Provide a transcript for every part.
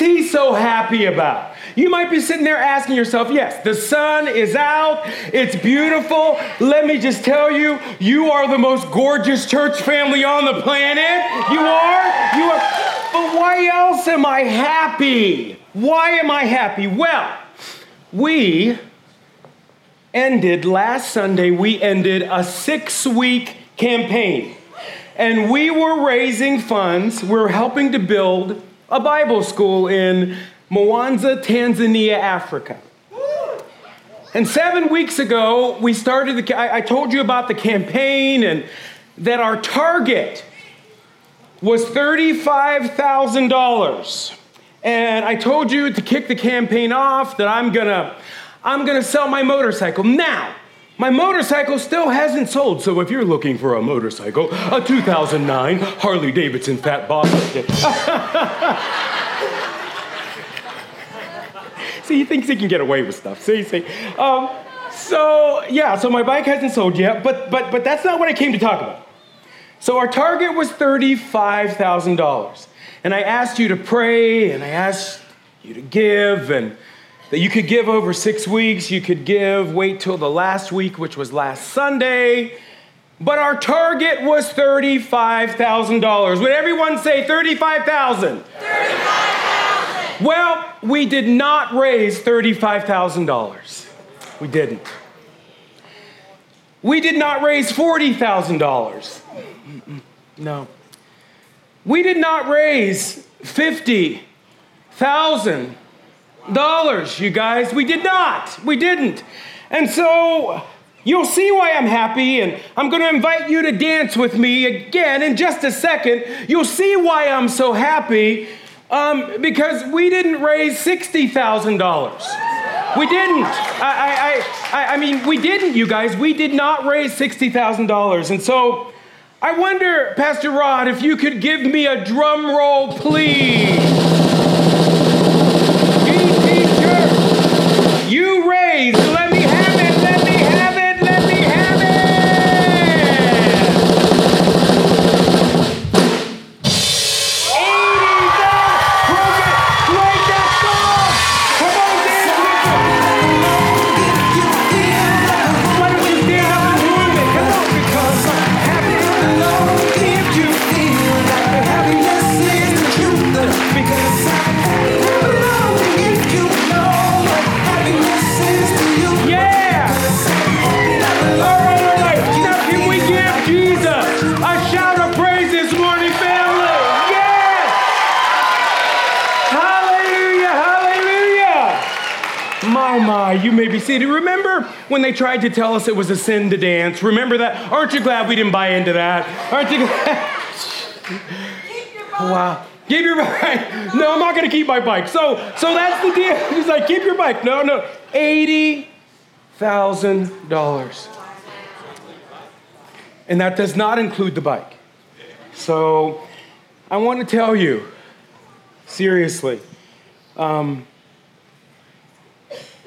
what's he so happy about? You might be sitting there asking yourself, yes, the sun is out, it's beautiful. Let me just tell you, you are the most gorgeous church family on the planet. You are, you are. But why else am I happy? Why am I happy? Well, we ended last Sunday, we ended a six week campaign. And we were raising funds, we are helping to build a Bible school in Mwanza, Tanzania, Africa. And seven weeks ago, we started the, I, I told you about the campaign and that our target was $35,000. And I told you to kick the campaign off that I'm gonna, I'm gonna sell my motorcycle. Now, my motorcycle still hasn't sold, so if you're looking for a motorcycle, a 2009 Harley Davidson Fat Bob. see, he thinks he can get away with stuff. See, see. Um, so yeah, so my bike hasn't sold yet, but but but that's not what I came to talk about. So our target was thirty-five thousand dollars. And I asked you to pray and I asked you to give and that you could give over six weeks. You could give, wait till the last week, which was last Sunday. But our target was $35,000. Would everyone say 35,000? 35,000. Well, we did not raise $35,000. We didn't. We did not raise $40,000. No. We did not raise $50,000, you guys. We did not. We didn't. And so you'll see why I'm happy, and I'm going to invite you to dance with me again in just a second. You'll see why I'm so happy um, because we didn't raise $60,000. We didn't. I, I, I, I mean, we didn't, you guys. We did not raise $60,000. And so I wonder, Pastor Rod, if you could give me a drum roll, please. You raised, you may be seated. Remember when they tried to tell us it was a sin to dance? Remember that? Aren't you glad we didn't buy into that? Aren't you glad? wow. Keep your bike. No, I'm not going to keep my bike. So, so that's the deal. He's like, keep your bike. No, no. Eighty thousand dollars, and that does not include the bike. So, I want to tell you, seriously. Um,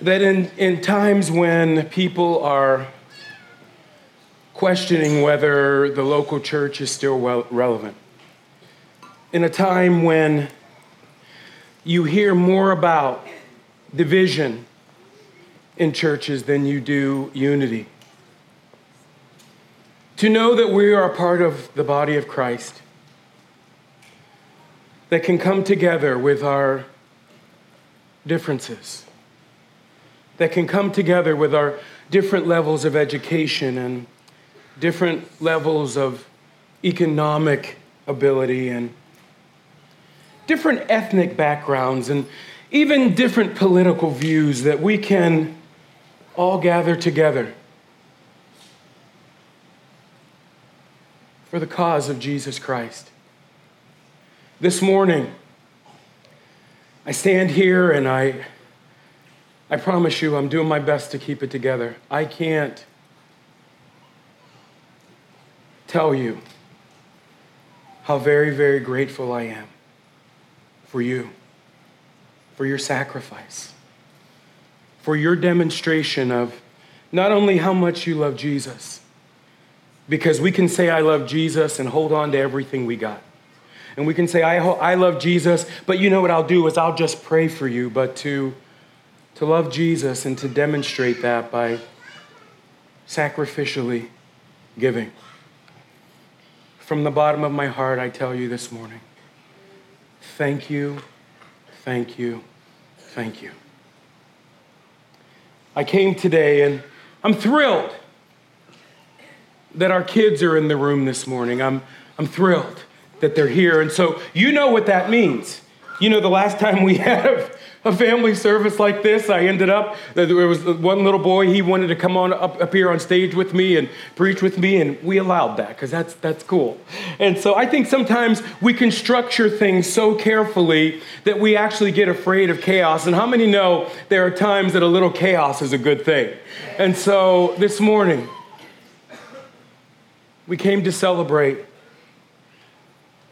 that in, in times when people are questioning whether the local church is still well, relevant, in a time when you hear more about division in churches than you do unity. To know that we are a part of the body of Christ that can come together with our differences that can come together with our different levels of education and different levels of economic ability and different ethnic backgrounds and even different political views that we can all gather together for the cause of Jesus Christ. This morning, I stand here and I I promise you, I'm doing my best to keep it together. I can't tell you how very, very grateful I am for you, for your sacrifice, for your demonstration of not only how much you love Jesus, Because we can say, I love Jesus and hold on to everything we got. And we can say, I, I love Jesus, but you know what I'll do is I'll just pray for you. But to, to love Jesus and to demonstrate that by sacrificially giving. From the bottom of my heart, I tell you this morning thank you, thank you, thank you. I came today and I'm thrilled that our kids are in the room this morning. I'm, I'm thrilled that they're here. And so you know what that means. You know, the last time we had a family service like this, I ended up, there was one little boy, he wanted to come on up, up here on stage with me and preach with me, and we allowed that because that's, that's cool. And so I think sometimes we can structure things so carefully that we actually get afraid of chaos. And how many know there are times that a little chaos is a good thing? And so this morning, we came to celebrate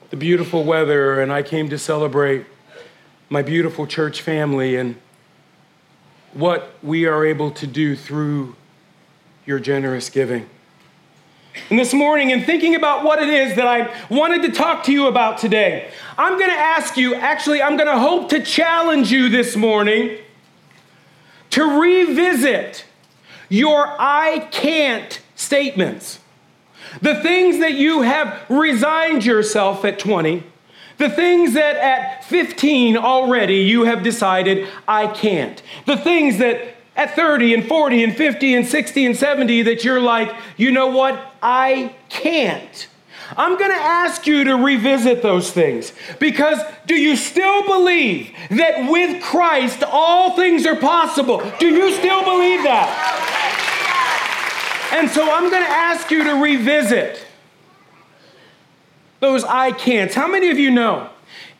the beautiful weather, and I came to celebrate my beautiful church family and what we are able to do through your generous giving. And this morning, in thinking about what it is that I wanted to talk to you about today, I'm going to ask you, actually, I'm going to hope to challenge you this morning to revisit your I can't statements. The things that you have resigned yourself at 20, the things that at 15 already you have decided, I can't. The things that at 30 and 40 and 50 and 60 and 70 that you're like, you know what? I can't. I'm going to ask you to revisit those things because do you still believe that with Christ all things are possible? Do you still believe that? And so I'm going to ask you to revisit those I can'ts. How many of you know?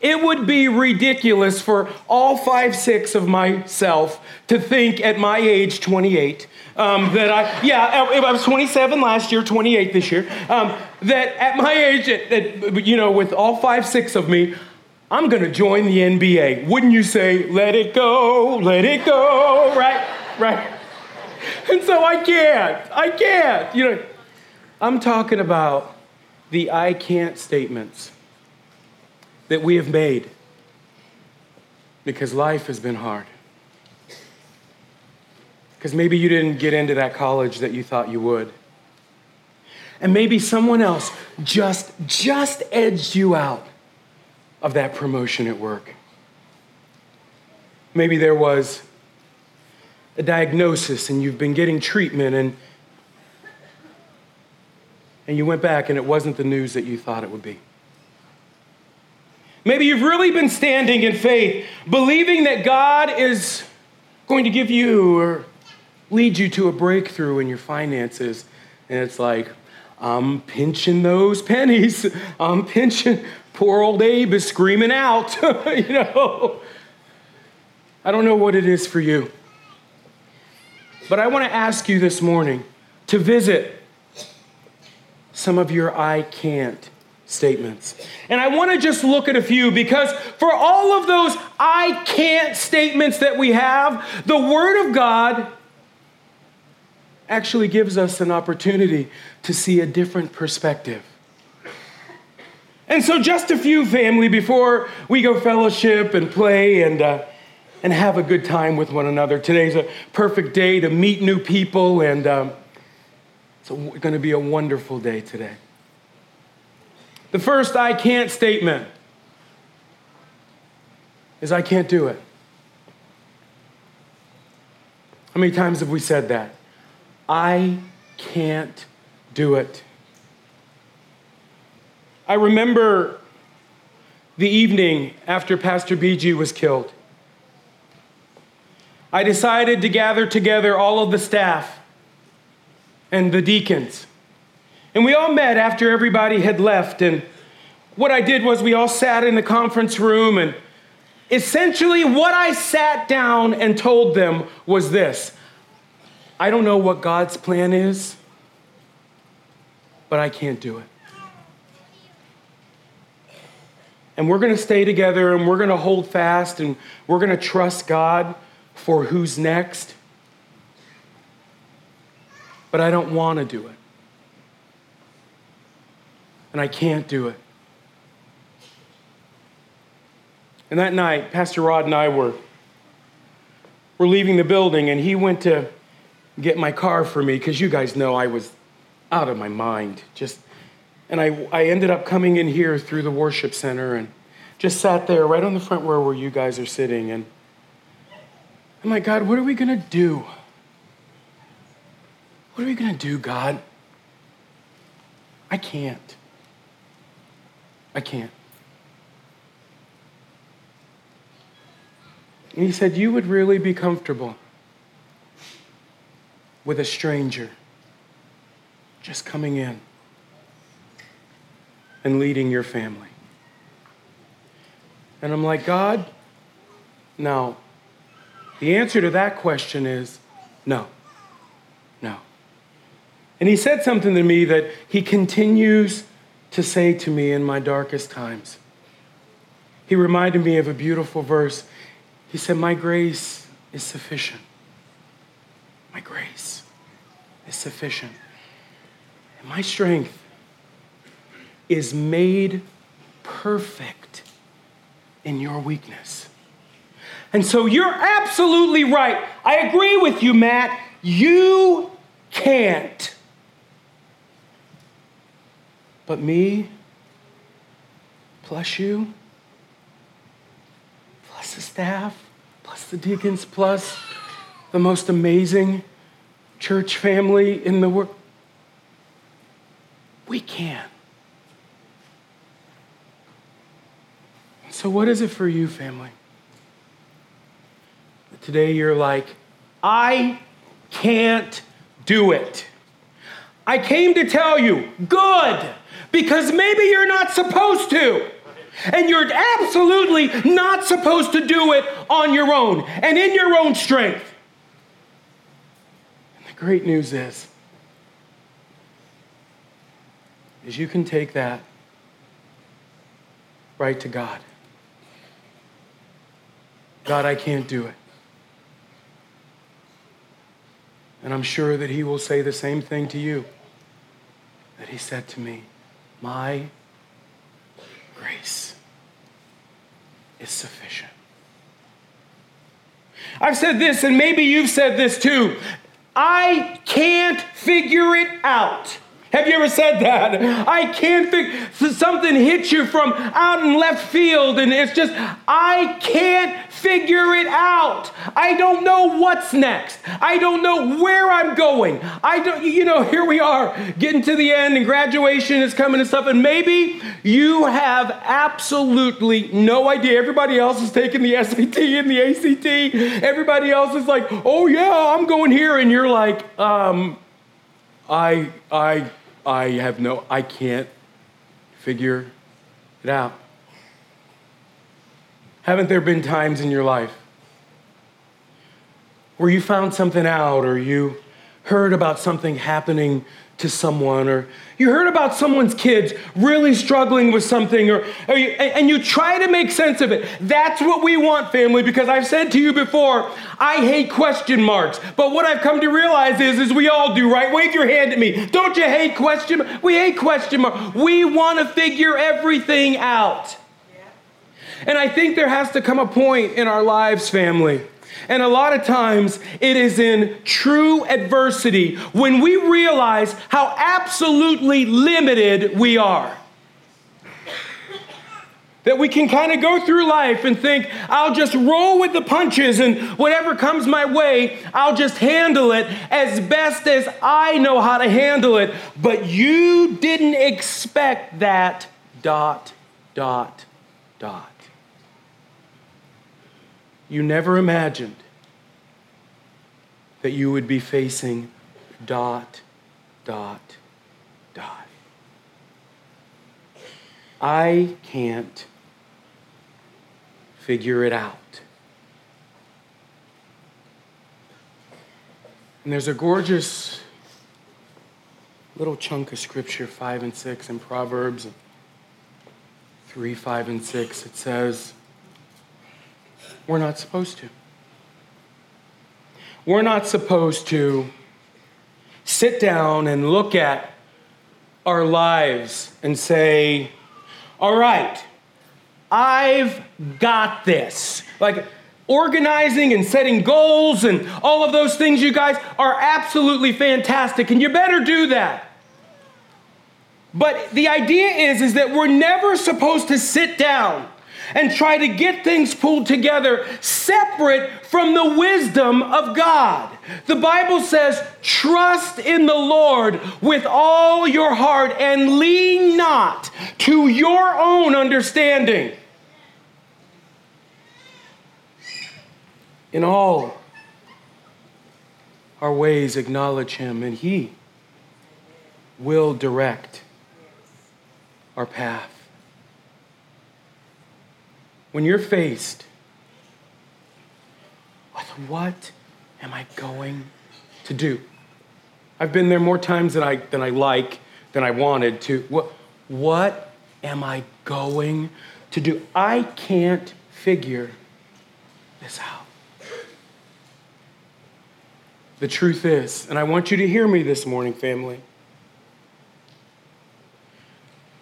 It would be ridiculous for all five, six of myself to think at my age, 28, um, that I, yeah, I was 27 last year, 28 this year, um, that at my age, that, you know, with all five, six of me, I'm going to join the NBA. Wouldn't you say, let it go, let it go, right? Right? And so I can't. I can't. You know, I'm talking about the I can't statements that we have made because life has been hard. Because maybe you didn't get into that college that you thought you would. And maybe someone else just just edged you out of that promotion at work. Maybe there was a diagnosis and you've been getting treatment and and you went back and it wasn't the news that you thought it would be. Maybe you've really been standing in faith, believing that God is going to give you or lead you to a breakthrough in your finances. And it's like, I'm pinching those pennies. I'm pinching. Poor old Abe is screaming out. you know, I don't know what it is for you. But I want to ask you this morning to visit some of your I can't statements. And I want to just look at a few because for all of those I can't statements that we have, the Word of God actually gives us an opportunity to see a different perspective. And so, just a few, family, before we go fellowship and play and uh, and have a good time with one another. Today's a perfect day to meet new people, and um, it's going to be a wonderful day today. The first I can't statement is I can't do it. How many times have we said that? I can't do it. I remember the evening after Pastor BG was killed. I decided to gather together all of the staff and the deacons. And we all met after everybody had left. And what I did was we all sat in the conference room. And essentially, what I sat down and told them was this I don't know what God's plan is, but I can't do it. And we're going to stay together and we're going to hold fast and we're going to trust God for who's next, but I don't want to do it. and I can't do it. And that night, Pastor Rod and I were, were leaving the building, and he went to get my car for me because you guys know I was out of my mind. Just, and I, I ended up coming in here through the worship center and just sat there right on the front row where you guys are sitting. And I'm like, God, what are we going to do? What are we going to do, God? I can't. I can't. And he said, You would really be comfortable with a stranger just coming in and leading your family. And I'm like, God, no. The answer to that question is. No. And he said something to me that he continues to say to me in my darkest times. He reminded me of a beautiful verse. He said, My grace is sufficient. My grace is sufficient. And my strength is made perfect in your weakness. And so you're absolutely right. I agree with you, Matt. You can't. But me, plus you, plus the staff, plus the deacons, plus the most amazing church family in the world, we can. So, what is it for you, family? Today you're like, I can't do it. I came to tell you, good, because maybe you're not supposed to. And you're absolutely not supposed to do it on your own and in your own strength. And the great news is, is you can take that right to God. God, I can't do it. And I'm sure that He will say the same thing to you that He said to me My grace is sufficient. I've said this, and maybe you've said this too. I can't figure it out. Have you ever said that? I can't figure something hits you from out in left field, and it's just I can't figure it out. I don't know what's next. I don't know where I'm going. I don't, you know, here we are getting to the end, and graduation is coming and stuff, and maybe you have absolutely no idea. Everybody else is taking the SAT and the ACT. Everybody else is like, oh yeah, I'm going here, and you're like, um, I, I I have no, I can't figure it out. Haven't there been times in your life where you found something out or you heard about something happening to someone, or you heard about someone's kids really struggling with something, or, or you, and you try to make sense of it. That's what we want, family, because I've said to you before, I hate question marks. But what I've come to realize is, is we all do, right? Wave your hand at me. Don't you hate question? We hate question marks. We want to figure everything out. And I think there has to come a point in our lives, family, and a lot of times it is in true adversity when we realize how absolutely limited we are. That we can kind of go through life and think, I'll just roll with the punches and whatever comes my way, I'll just handle it as best as I know how to handle it. But you didn't expect that, dot, dot, dot you never imagined that you would be facing dot, dot, dot. I can't figure it out. And there's a gorgeous little chunk of scripture, 5 and 6 in Proverbs 3, 5, and 6. It says, we're not supposed to. We're not supposed to sit down and look at our lives and say, All right, I've got this. Like, organizing and setting goals and all of those things, you guys, are absolutely fantastic, and you better do that. But the idea is, is that we're never supposed to sit down and try to get things pulled together separate from the wisdom of God. The Bible says, trust in the Lord with all your heart and lean not to your own understanding. In all our ways, acknowledge Him, and He will direct our path. When you're faced with what am I going to do? I've been there more times than I, than I like, than I wanted to. What, what am I going to do? I can't figure this out. The truth is, and I want you to hear me this morning, family.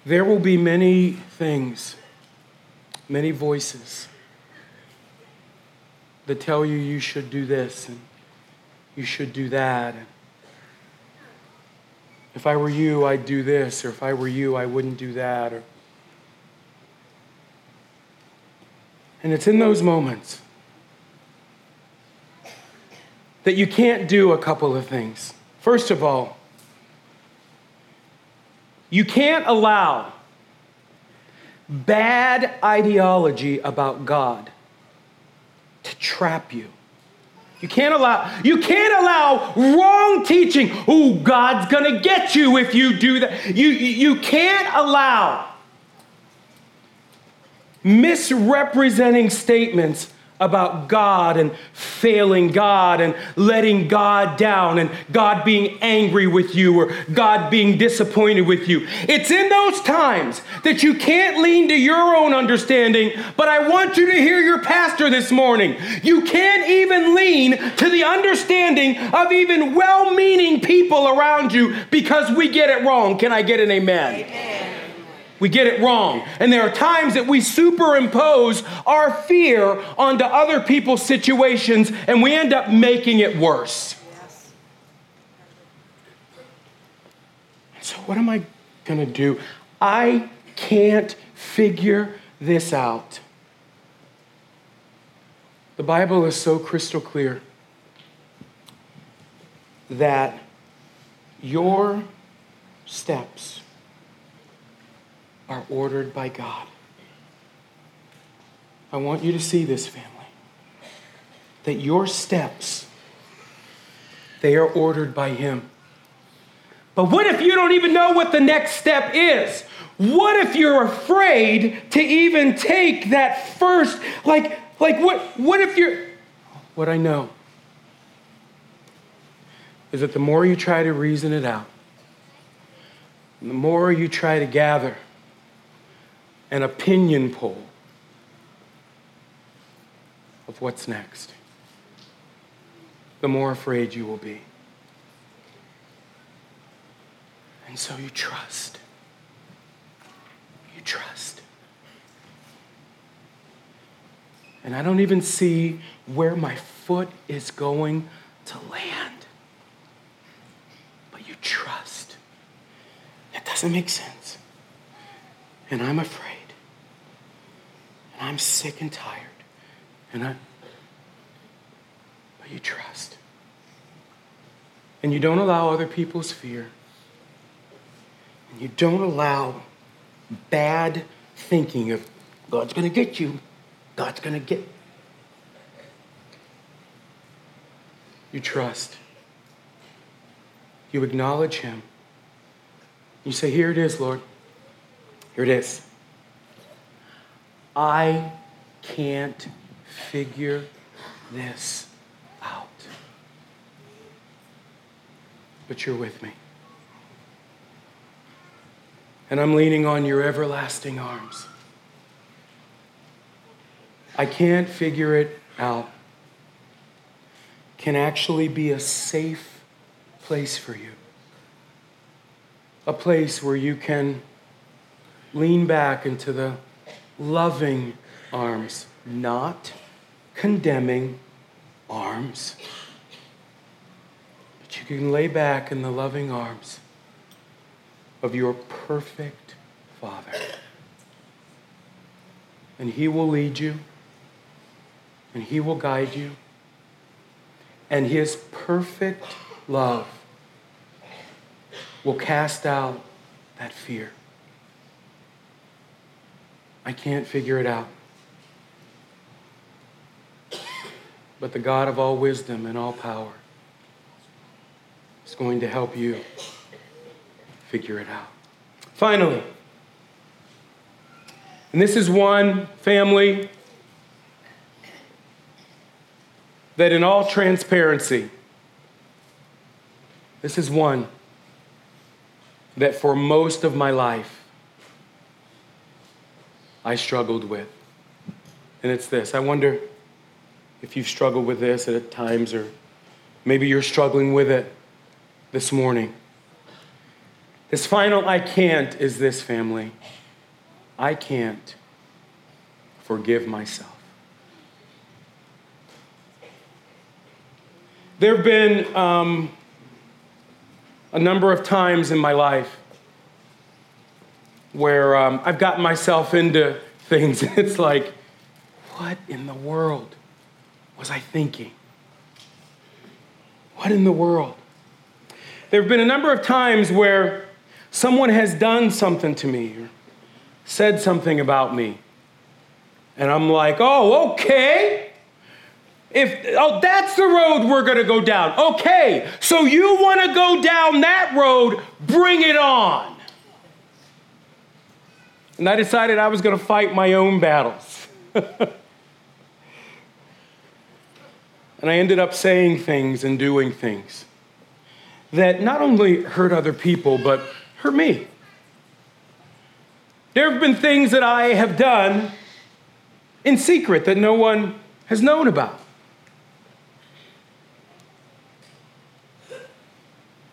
There will be many things, many voices that tell you you should do this and you should do that. If I were you, I'd do this, or if I were you, I wouldn't do that. Or... And it's in those moments that you can't do a couple of things. First of all, you can't allow bad ideology about God to trap you. You can't allow you can't allow wrong teaching. Oh, God's going to get you if you do that. You you can't allow misrepresenting statements about God and failing God and letting God down and God being angry with you or God being disappointed with you. It's in those times that you can't lean to your own understanding, but I want you to hear your pastor this morning. You can't even lean to the understanding of even well meaning people around you because we get it wrong. Can I get an amen? amen. We get it wrong. And there are times that we superimpose our fear onto other people's situations and we end up making it worse. So, what am I going to do? I can't figure this out. The Bible is so crystal clear that your steps are ordered by God. I want you to see this, family. That your steps, they are ordered by Him. But what if you don't even know what the next step is? What if you're afraid to even take that first, like, like what, what if you're, what I know is that the more you try to reason it out, the more you try to gather an opinion poll of what's next, the more afraid you will be. And so you trust. You trust. And I don't even see where my foot is going to land. But you trust. It doesn't make sense. And I'm afraid. I'm sick and tired. And I, but you trust. And you don't allow other people's fear. And you don't allow bad thinking of God's going to get you. God's going to get. You trust. You acknowledge Him. You say, Here it is, Lord. Here it is. I can't figure this out. But you're with me. And I'm leaning on your everlasting arms. I can't figure it out. Can actually be a safe place for you. a place where you can lean back into the loving arms, not condemning arms. But you can lay back in the loving arms of your perfect Father. And He will lead you, and He will guide you, and His perfect love will cast out that fear. I can't figure it out. But the God of all wisdom and all power is going to help you figure it out. Finally, and this is one family that, in all transparency, this is one that for most of my life I struggled with. And it's this I wonder if you've struggled with this at times, or maybe you're struggling with it this morning. This final I can't is this, family. I can't forgive myself. There have been um, a number of times in my life where um, I've gotten myself into things, and it's like, what in the world was I thinking? What in the world? There have been a number of times where someone has done something to me or said something about me, and I'm like, oh, okay. If oh, that's the road we're to go down. Okay. So you want to go down that road, bring it on. And I decided I was going to fight my own battles. and I ended up saying things and doing things that not only hurt other people, but hurt me. There have been things that I have done in secret that no one has known about.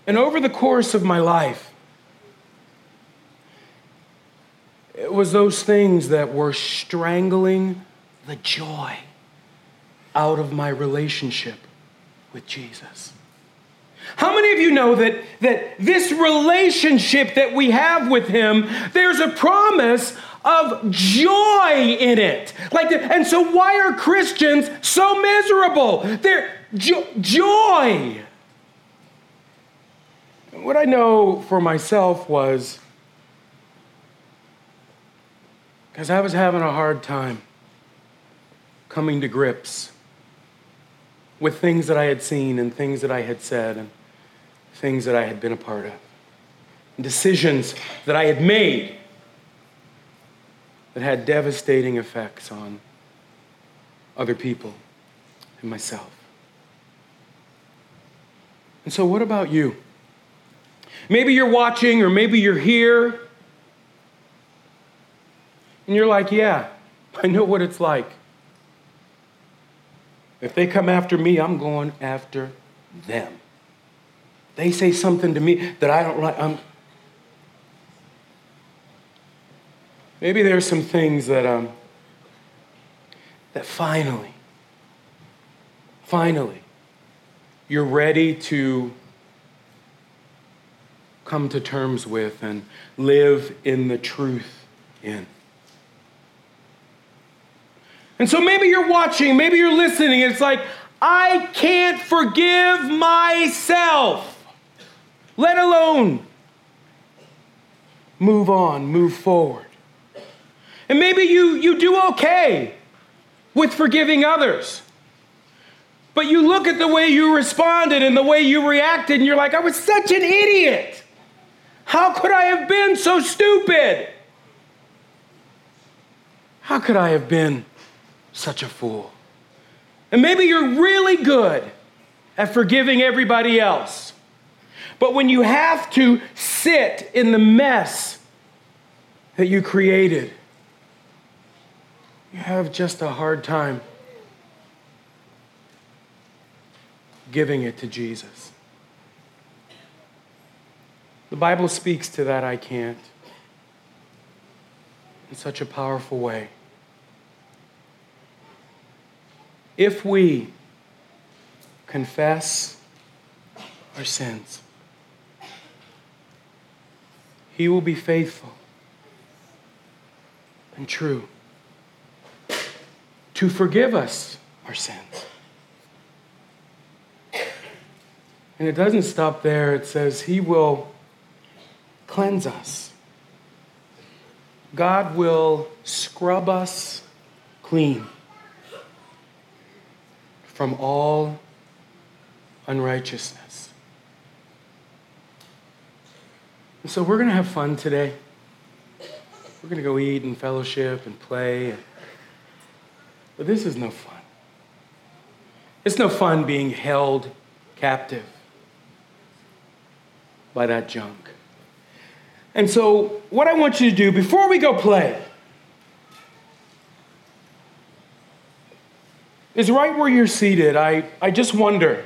And over the course of my life, it was those things that were strangling the joy out of my relationship with Jesus. How many of you know that, that this relationship that we have with Him, there's a promise of joy in it? Like, and so why are Christians so miserable? They're jo- joy. What I know for myself was because I was having a hard time coming to grips with things that I had seen and things that I had said and things that I had been a part of, decisions that I had made that had devastating effects on other people and myself. And so, what about you? Maybe you're watching, or maybe you're here, and you're like, yeah, I know what it's like. If they come after me, I'm going after them. They say something to me that I don't like. I'm... Maybe there's some things that um, that finally, finally, you're ready to come to terms with and live in the truth in. And so maybe you're watching, maybe you're listening, it's like, I can't forgive myself, let alone move on, move forward. And maybe you, you do okay with forgiving others. But you look at the way you responded and the way you reacted, and you're like, I was such an idiot. How could I have been so stupid? How could I have been such a fool? And maybe you're really good at forgiving everybody else. But when you have to sit in the mess that you created, you have just a hard time giving it to Jesus. The Bible speaks to that I can't in such a powerful way. If we confess our sins, He will be faithful and true to forgive us our sins. And it doesn't stop there. It says He will cleanse us. God will scrub us clean from all unrighteousness. And so we're going to have fun today. We're going to go eat and fellowship and play. But this is no fun. It's no fun being held captive by that junk. And so, what I want you to do before we go play is right where you're seated. I, I just wonder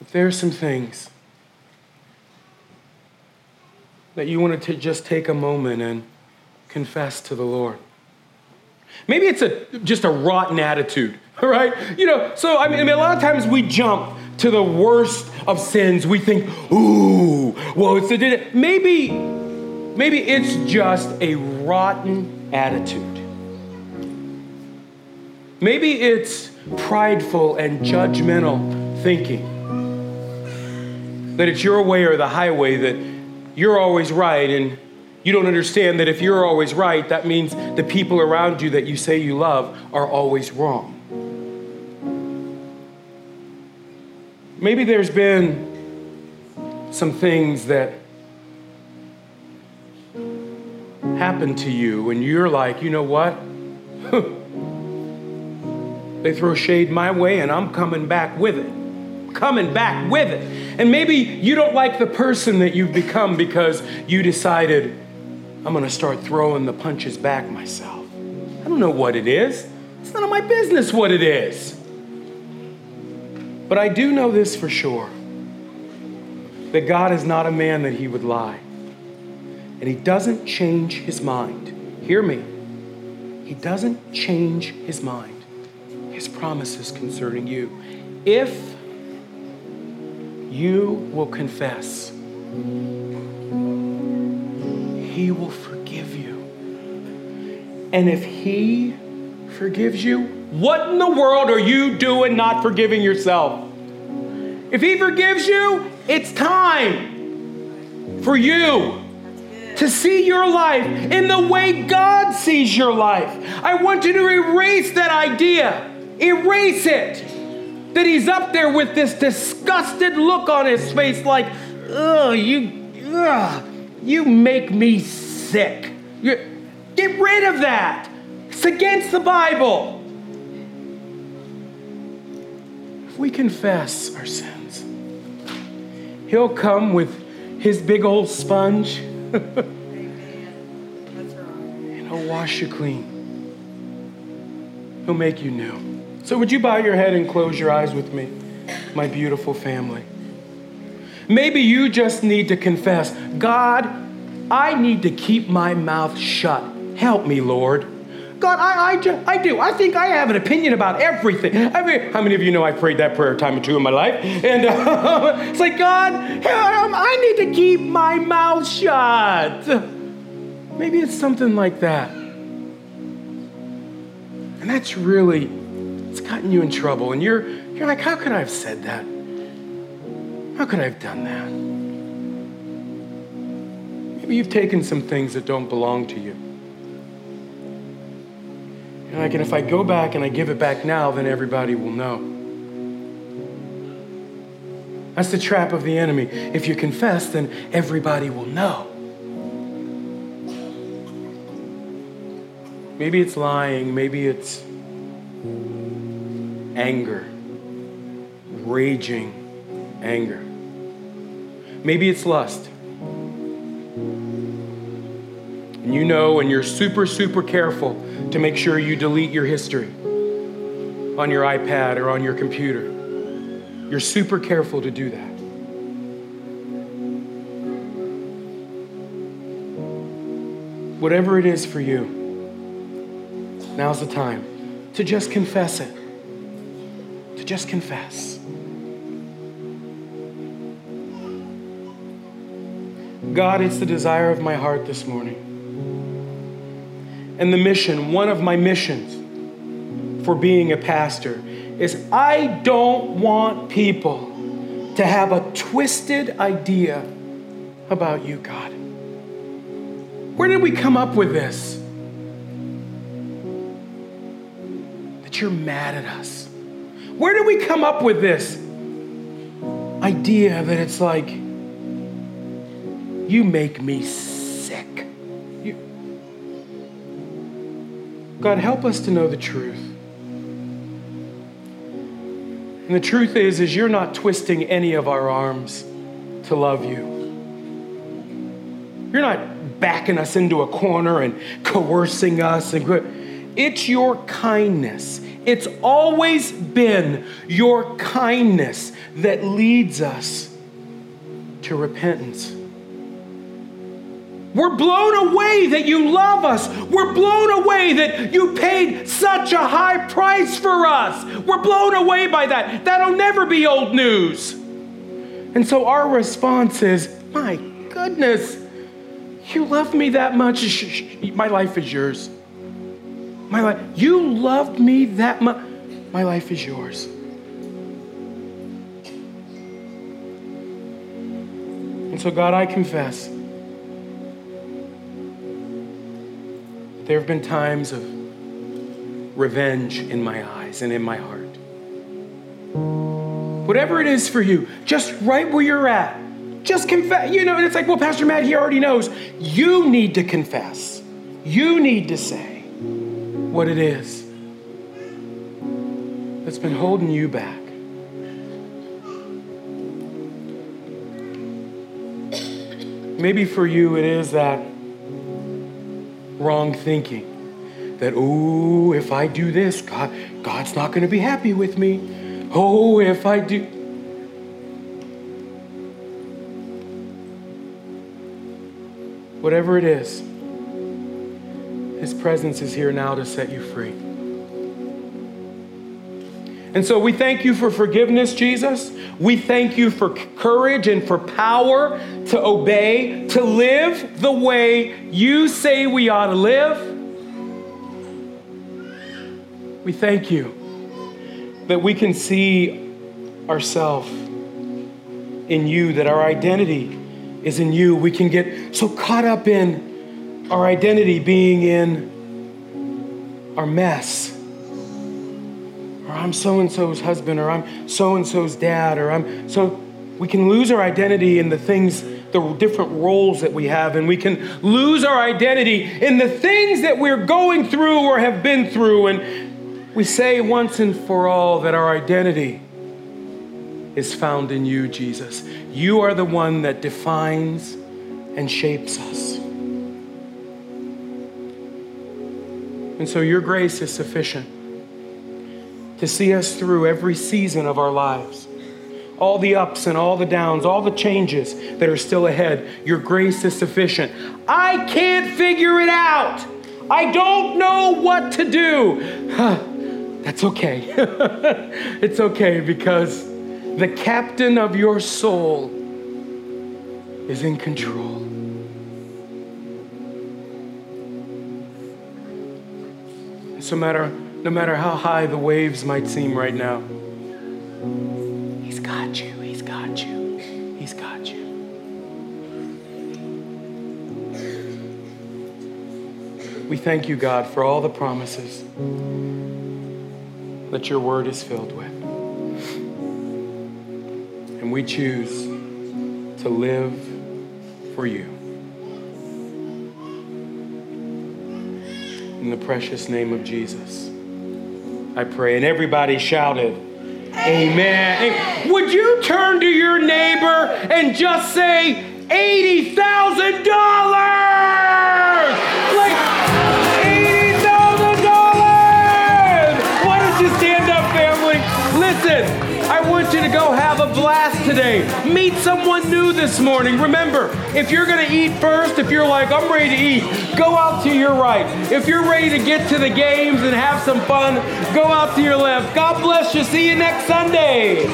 if there are some things that you wanted to just take a moment and confess to the Lord. Maybe it's a, just a rotten attitude, all right? You know, so I mean, I mean, a lot of times we jump to the worst of sins. We think, ooh, well, it's a, maybe, maybe it's just a rotten attitude. Maybe it's prideful and judgmental thinking. That it's your way or the highway, that you're always right, and you don't understand that if you're always right, that means the people around you that you say you love are always wrong. Maybe there's been some things that happened to you, and you're like, you know what? they throw shade my way, and I'm coming back with it. Coming back with it. And maybe you don't like the person that you've become because you decided, I'm going to start throwing the punches back myself. I don't know what it is. It's none of my business what it is. But I do know this for sure that God is not a man that he would lie. And he doesn't change his mind. Hear me. He doesn't change his mind, his promises concerning you. If you will confess, he will forgive you. And if he forgives you, what in the world are you doing not forgiving yourself? If He forgives you, it's time for you to see your life in the way God sees your life. I want you to erase that idea, erase it. That He's up there with this disgusted look on His face, like, ugh, you, ugh, you make me sick. Get rid of that. It's against the Bible. if we confess our sins, He'll come with His big old sponge and He'll wash you clean. He'll make you new. So, would you bow your head and close your eyes with me, my beautiful family? Maybe you just need to confess God, I need to keep my mouth shut. Help me, Lord. God, I, I, I do. I think I have an opinion about everything. I mean, how many of you know I prayed that prayer a time or two in my life? And uh, it's like, God, I need to keep my mouth shut. Maybe it's something like that. And that's really, it's gotten you in trouble. And you're, you're like, how could I have said that? How could I have done that? Maybe you've taken some things that don't belong to you. And like, and if I go back and I give it back now, then everybody will know. That's the trap of the enemy. If you confess, then everybody will know. Maybe it's lying, maybe it's anger, raging anger. Maybe it's lust. And you know, and you're super, super careful to make sure you delete your history on your iPad or on your computer. You're super careful to do that. Whatever it is for you, now's the time to just confess it. To just confess. God, it's the desire of my heart this morning. And the mission, one of my missions for being a pastor, is I don't want people to have a twisted idea about you, God. Where did we come up with this? That you're mad at us. Where did we come up with this idea that it's like, you make me sick? You... God, help us to know the truth. And the truth is is you're not twisting any of our arms to love you. You're not backing us into a corner and coercing us and it's your kindness. It's always been your kindness that leads us to repentance. We're blown away that you love us. We're blown away that you paid such a high price for us. We're blown away by that. That'll never be old news. And so our response is, My goodness, you love me that much. My life is yours. My life, you loved me that much. My life is yours. And so, God, I confess There have been times of revenge in my eyes and in my heart. Whatever it is for you, just right where you're at, just confess. You know, and it's like, well, Pastor Matt, he already knows. You need to confess. You need to say what it is that's been holding you back. Maybe for you, it is that wrong thinking. That, oh, if I do this, God, God's not going to be happy with me. Oh, if I do. Whatever it is, His presence is here now to set you free. And so we thank you for forgiveness, Jesus. We thank you for courage and for power to obey, to live the way you say we ought to live. We thank you that we can see ourselves in you, that our identity is in you. We can get so caught up in our identity being in our mess Or I'm so and so's husband, or I'm so and so's dad, or I'm so. We can lose our identity in the things, the different roles that we have, and we can lose our identity in the things that we're going through or have been through. And we say once and for all that our identity is found in you, Jesus. You are the one that defines and shapes us. And so your grace is sufficient to see us through every season of our lives. All the ups and all the downs, all the changes that are still ahead. Your grace is sufficient. I can't figure it out. I don't know what to do. That's okay. it's okay because the captain of your soul is in control. So, matter no matter how high the waves might seem right now. He's got you, He's got you, He's got you. We thank you, God, for all the promises that your word is filled with. And we choose to live for you. In the precious name of Jesus. I pray. And everybody shouted, Amen. Amen. Would you turn to your neighbor and just say, $80,000? Listen, I want you to go have a blast today. Meet someone new this morning. Remember, if you're going to eat first, if you're like, I'm ready to eat, go out to your right. If you're ready to get to the games and have some fun, go out to your left. God bless you. See you next Sunday.